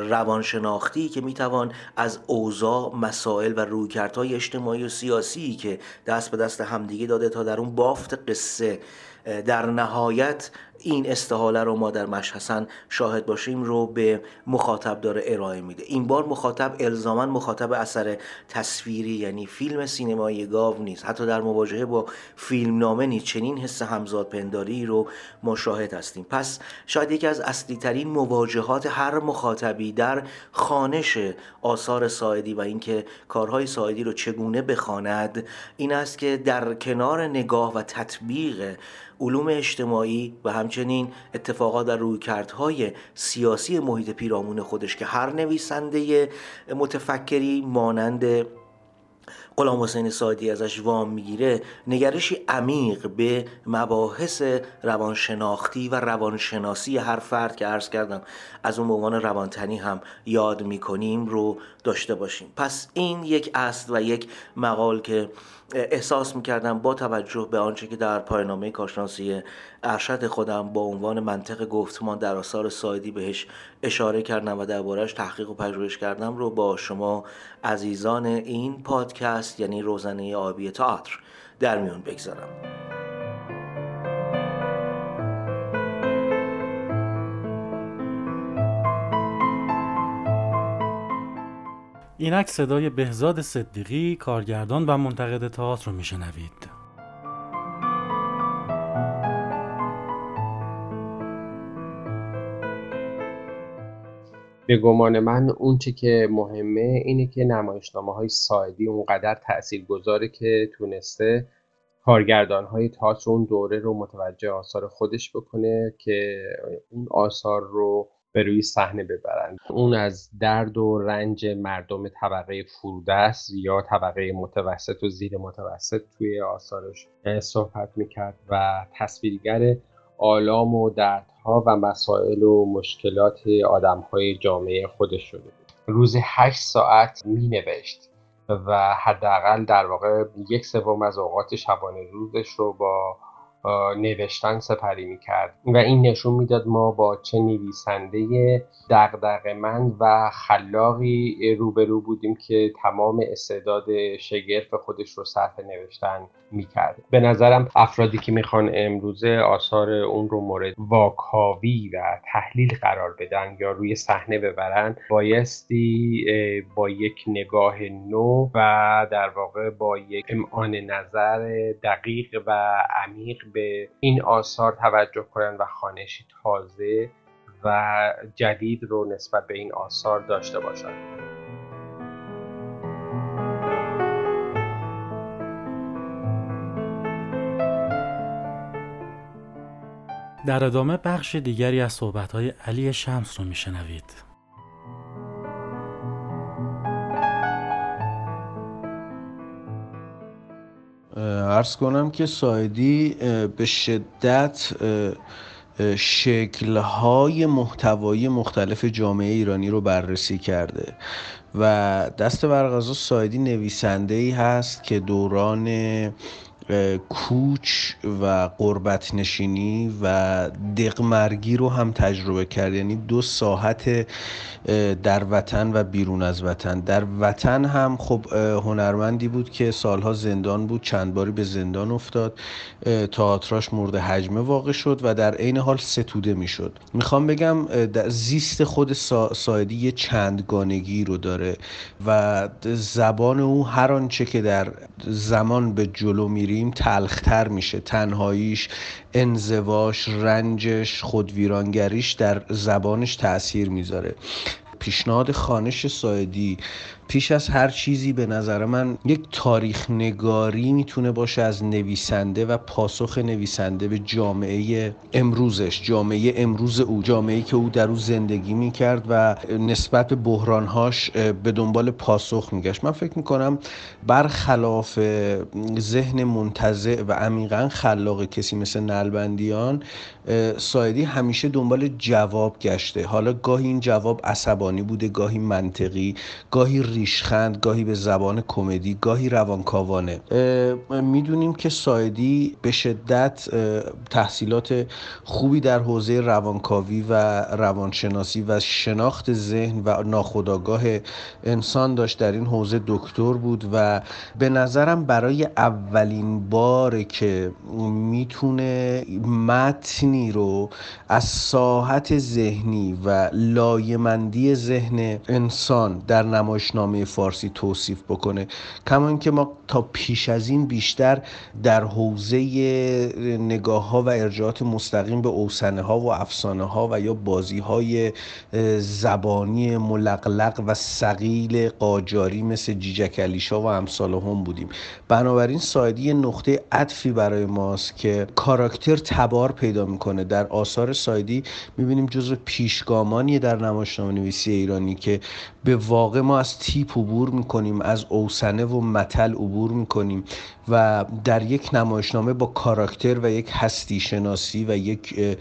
روانشناختی که می‌توان از اوضاع مسائل و رویکردهای اجتماعی و سیاسی که دست به دست همدیگه داده تا در اون بافت قصه در نهایت این استحاله رو ما در مشحسن شاهد باشیم رو به مخاطب داره ارائه میده. این بار مخاطب الزاما مخاطب اثر تصویری یعنی فیلم سینمایی گاو نیست. حتی در مواجهه با فیلم نامه نیست چنین حس همزاد پنداری رو ما شاهد هستیم. پس شاید یکی از اصلی ترین مواجهات هر مخاطبی در خانش آثار ساعدی و اینکه کارهای ساعدی رو چگونه بخواند این است که در کنار نگاه و تطبیق علوم اجتماعی و همچنین اتفاقات در رویکردهای سیاسی محیط پیرامون خودش که هر نویسنده متفکری مانند غلام حسین سادی ازش وام می‌گیره نگرشی عمیق به مباحث روانشناختی و روانشناسی هر فرد که عرض کردم از اون عنوان روانتنی هم یاد می‌کنیم رو داشته باشیم. پس این یک اصل و یک مقال که احساس می‌کردم با توجه به آنچه که در پایانامه کارشناسی ارشد خودم با عنوان منطق گفتمان در آثار سایدی بهش اشاره کردم و دربارهش تحقیق و پژوهش کردم رو با شما عزیزان این پادکست یعنی روزنه آبی تئاتر در میون بگذارم. اینک صدای بهزاد صدیقی کارگردان و منتقد تئاتر رو میشنوید. به گمان من اونچه که مهمه اینه که نمایشنامه های سایدی اونقدر تأثیر گذاره که تونسته کارگردان های تئاتر اون دوره رو متوجه آثار خودش بکنه که اون آثار رو به روی صحنه ببرند اون از درد و رنج مردم طبقه فرودست یا طبقه متوسط و زیر متوسط توی آثارش صحبت می‌کرد و تصویرگر آلام و دردها و مسائل و مشکلات آدمهای جامعه خودش شده بود. روز هشت ساعت می نوشت و حداقل در واقع یک سوم از اوقات شبانه روزش رو با نوشتن سپری می‌کرد و این نشون می‌داد ما با چه نویسنده دغدغه‌مند و خلاقی روبرو بودیم که تمام استعداد شگرف خودش رو صرف نوشتن می‌کرد. به نظرم افرادی که می‌خوان امروزه آثار اون رو مورد واکاوی و تحلیل قرار بدن یا روی صحنه ببرن بایستی با یک نگاه نو و در واقع با یک امعان نظر دقیق و عمیق به این آثار توجه کنن و خانشی تازه و جدید رو نسبت به این آثار داشته باشند در ادامه بخش دیگری از صحبتهای علی شمس رو میشنوید. ارز کنم که سایدی به شدت شکلهای محتوایی مختلف جامعه ایرانی رو بررسی کرده و دست برغذا سایدی نویسنده ای هست که دوران کوچ و قربت نشینی و دقمرگی رو هم تجربه کرد. یعنی دو ساحت در وطن و بیرون از وطن. در وطن هم خب هنرمندی بود که سالها زندان بود چند باری به زندان افتاد. تئاتراش مورد حجمه واقع شد و در عین حال ستوده می‌شد. می‌خوام بگم زیست خود سایدی یه چندگانگی رو داره و زبان او هر آنچه که در زمان به جلو میریم تلختر میشه. تنهاییش انزواش رنجش خودویرانگریش در زبانش تاثیر می‌ذاره. پیشنهاد خانش سایدی پیش از هر چیزی به نظر من یک تاریخ نگاری می‌تونه باشه از نویسنده و پاسخ نویسنده به جامعه امروزش جامعه امروز او جامعه که او در او زندگی می‌کرد و نسبت به بحرانهاش به دنبال پاسخ میگشت. من فکر می‌کنم برخلاف ذهن منتظع و عمیقا خلاق کسی مثل نلبندیان سایدی همیشه دنبال جواب گشته. حالا گاهی این جواب عصبانی بوده گاهی منطقی گاهی ریشخند گاهی به زبان کمدی گاهی روانکاوانه. می‌دونیم که سایدی به شدت تحصیلات خوبی در حوزه روانکاوی و روانشناسی و شناخت ذهن و ناخودآگاه انسان داشت. در این حوزه دکتر بود و به نظرم برای اولین بار که می‌تونه متنی رو از ساحت ذهنی و لایمندی ذهن انسان در نمایشنامه نامه فارسی توصیف بکنه. کما اینکه ما تا پیش از این بیشتر در حوزه نگاه ها و ارجاعات مستقیم به اوسنه ها و افسانه ها و یا بازی های زبانی ملقلق و سقیل قاجاری مثل جیجکلیشا و امثال هم بودیم. بنابراین ساعدی نقطه عطفی برای ماست که کاراکتر تبار پیدا می‌کنه. در آثار ساعدی می‌بینیم جزو پیشگامانی در نمایشنامه نویسی ایرانی که به واقع ما از تیپ عبور می‌کنیم از اوسنه و متل عبور می‌کنیم. و در یک نمایشنامه با کاراکتر و یک هستی شناسی و یک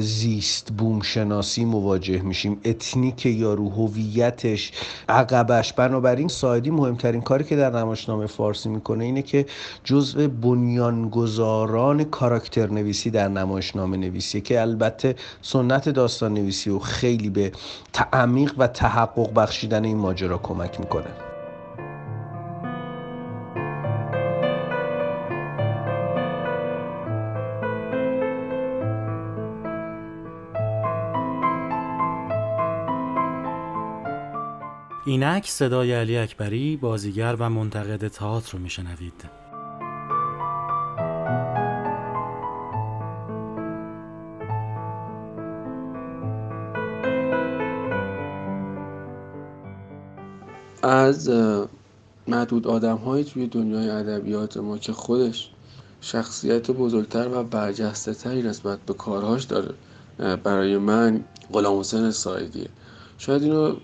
زیست بوم شناسی مواجه میشیم. ethnic یا هویتش عقبش. بنابراین سایدی مهمترین کاری که در نمایشنامه فارسی می‌کنه اینه که جزء بنیانگذاران کاراکتر نویسی در نمایشنامه نویسی که البته سنت داستان نویسی و خیلی به تعمیق و تحقق بخشیدن این ماجرا کمک می‌کنه. اینک صدای علی اکبری بازیگر و منتقد تئاتر رو میشنوید. از معدود آدم هایی توی دنیای ادبیات ما که خودش شخصیت بزرگتر و برجسته تری نسبت به کارهاش داره برای من غلام حسین سایدیه. شاید اینو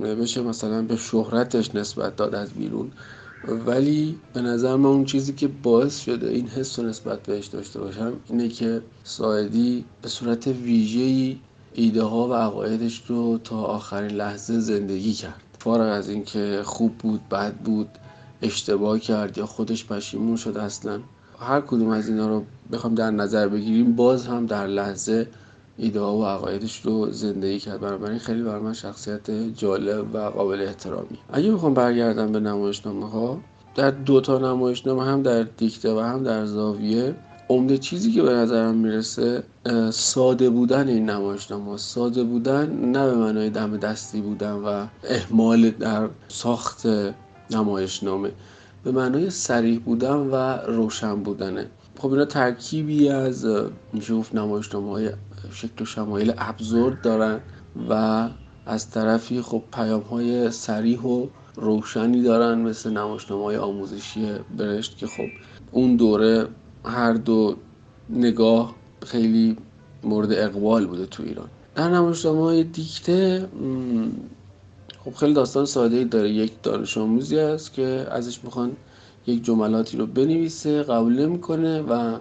بشه مثلا به شهرتش نسبت داد از بیرون. ولی به نظر من اون چیزی که باعث شده این حس رو نسبت بهش داشته باشم اینه که سایدی به صورت ویژه‌ای ایده ها و عقایدش رو تا آخرین لحظه زندگی کرد. فارغ از اینکه خوب بود بد بود اشتباه کرد یا خودش پشیمون شد اصلا. هر کدوم از اینا رو بخوام در نظر بگیریم باز هم در لحظه ایده و عقایدش رو زندگی کرد. بنابراین خیلی برای من شخصیت جالب و قابل احترامی. اگه بخوام برگردم به نمایشنامه ها در دو تا نمایشنامه هم در دیکته و هم در زاویه عمده چیزی که به نظرم می‌رسه ساده بودن این نمایشنامه ساده بودن نه به معنای دم دستی بودن و اهمال در ساخت نمایشنامه به معنای سریح بودن و روشن بودنه. خب اینا ترکیبی از میشه گفت نمایشنامه های شکل و شمایل ابزورد دارن و از طرفی خب پیام های سریح و روشنی دارن مثل نمایشنامه های آموزشی برشت که خب اون دوره هر دو نگاه خیلی مورد اقبال بوده تو ایران. در نمایشنامه های دیکته خب خیلی داستان ساده داره. یک دانش آموزی است که ازش می‌خوان یک جملاتی رو بنویسه قبول می‌کنه و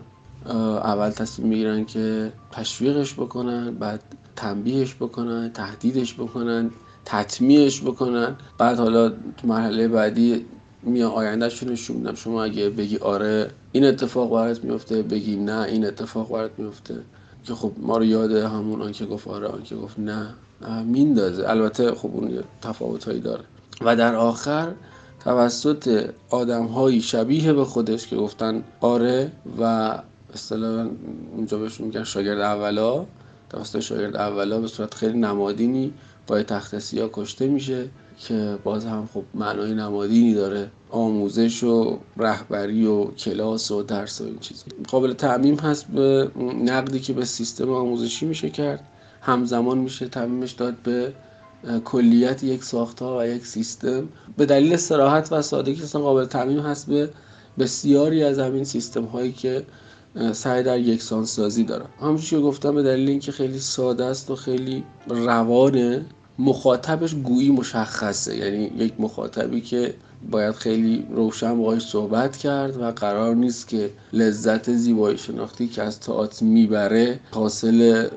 اول تصمیم می‌گیرن که تشویقش بکنن بعد تنبیهش بکنن تهدیدش بکنن تطمیعش بکنن. بعد حالا تو مرحله بعدی میان آیندهش رو نشون میدم شما اگه بگی آره این اتفاق برات میفته بگی نه این اتفاق برات میفته. که خب ما رو یاد همون آن که گفت آره آن که گفت نه میندازه. البته خب اون تفاوت هایی داره. و در آخر توسط آدم هایی شبیه به خودش که گفتن آره و اصطلاحا اونجا بهشون میگن شاگرد اولا. توسط شاگرد اولا به صورت خیلی نمادینی با تخت سیاه کشته میشه که باز هم خب معنای نمادینی داره. آموزش و رهبری و کلاس و درس و این چیز. قابل تعمیم هست به نقدی که به سیستم آموزشی میشه کرد. همزمان میشه تعمیمش داد به کلیت یک ساختار و یک سیستم. به دلیل سراحت و سادگی اصلا قابل تعمیم هست به بسیاری از همین سیستم هایی که سعی در یکسان سازی دارن همونجوری که گفتم به دلیل اینکه خیلی ساده است و خیلی روانه مخاطبش گویی مشخصه. یعنی یک مخاطبی که باید خیلی روشن باهاش صحبت کرد و قرار نیست که لذت زیبایی شناختی که از تئاتر می‌بره حاصل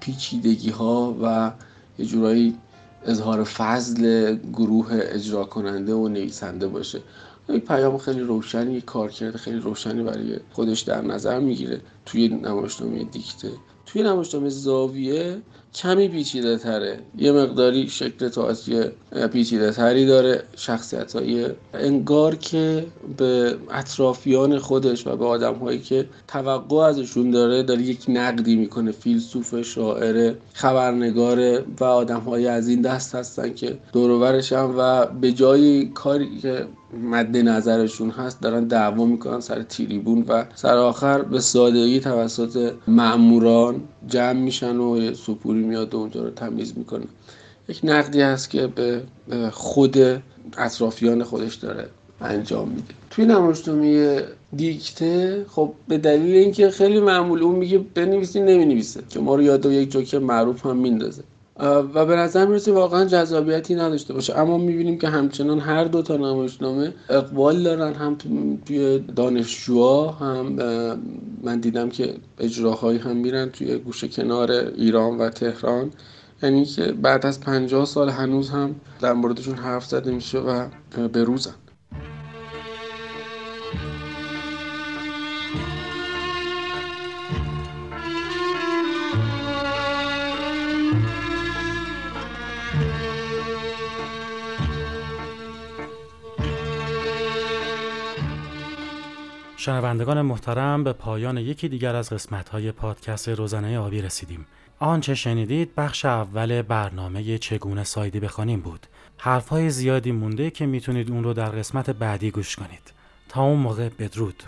پیچیدگی ها و یه جورایی اظهار فضل گروه اجرا کننده و نویسنده باشه. یک پیام خیلی روشنی یک کارکرد خیلی روشنی برای خودش در نظر می‌گیره. توی نمایشنامه دیکته. توی نمایشنامه زاویه کمی پیچیده تره یه مقداری شکل تئاتری پیچیده تری داره. شخصیت های انگار که به اطرافیان خودش و به آدم هایی که توقع ازشون داره داره یک نقدی می‌کنه. فیلسوف شاعر خبرنگاره و آدم های از این دست هستن که دوروبرش هم و به جای کاری که مد نظرشون هست دارن دعوا می‌کنن سر تیریبون و سر آخر به سادگی توسط معموران جمع میشن و سپوری میاد و اونجا رو تمیز می‌کنه. یک نقدی هست که به خود اطرافیان خودش داره انجام میده. توی نمایشنامه دیکته خب به دلیل اینکه خیلی معمول اون میگه بنویسی نمی‌نویسه. که ما رو یاد یک جوک معروف هم میندازه. و به نظر می‌رسه واقعا جذابیتی نداشته باشه. اما می‌بینیم که همچنان هر دو تا نمایشنامه اقبال دارن هم توی دانشجوها هم من دیدم که اجراهایی هم میرن توی گوشه کنار ایران و تهران. یعنی که بعد از پنجاه سال هنوز هم در موردشون حرف زده میشه و به روزن شنوندگان محترم به پایان یکی دیگر از قسمت‌های پادکست روزنه آبی رسیدیم. آنچه شنیدید بخش اول برنامه چگونه سایدی بخوانیم بود. حرفهای زیادی مونده که می‌تونید اون رو در قسمت بعدی گوش کنید. تا اون موقع بدرود.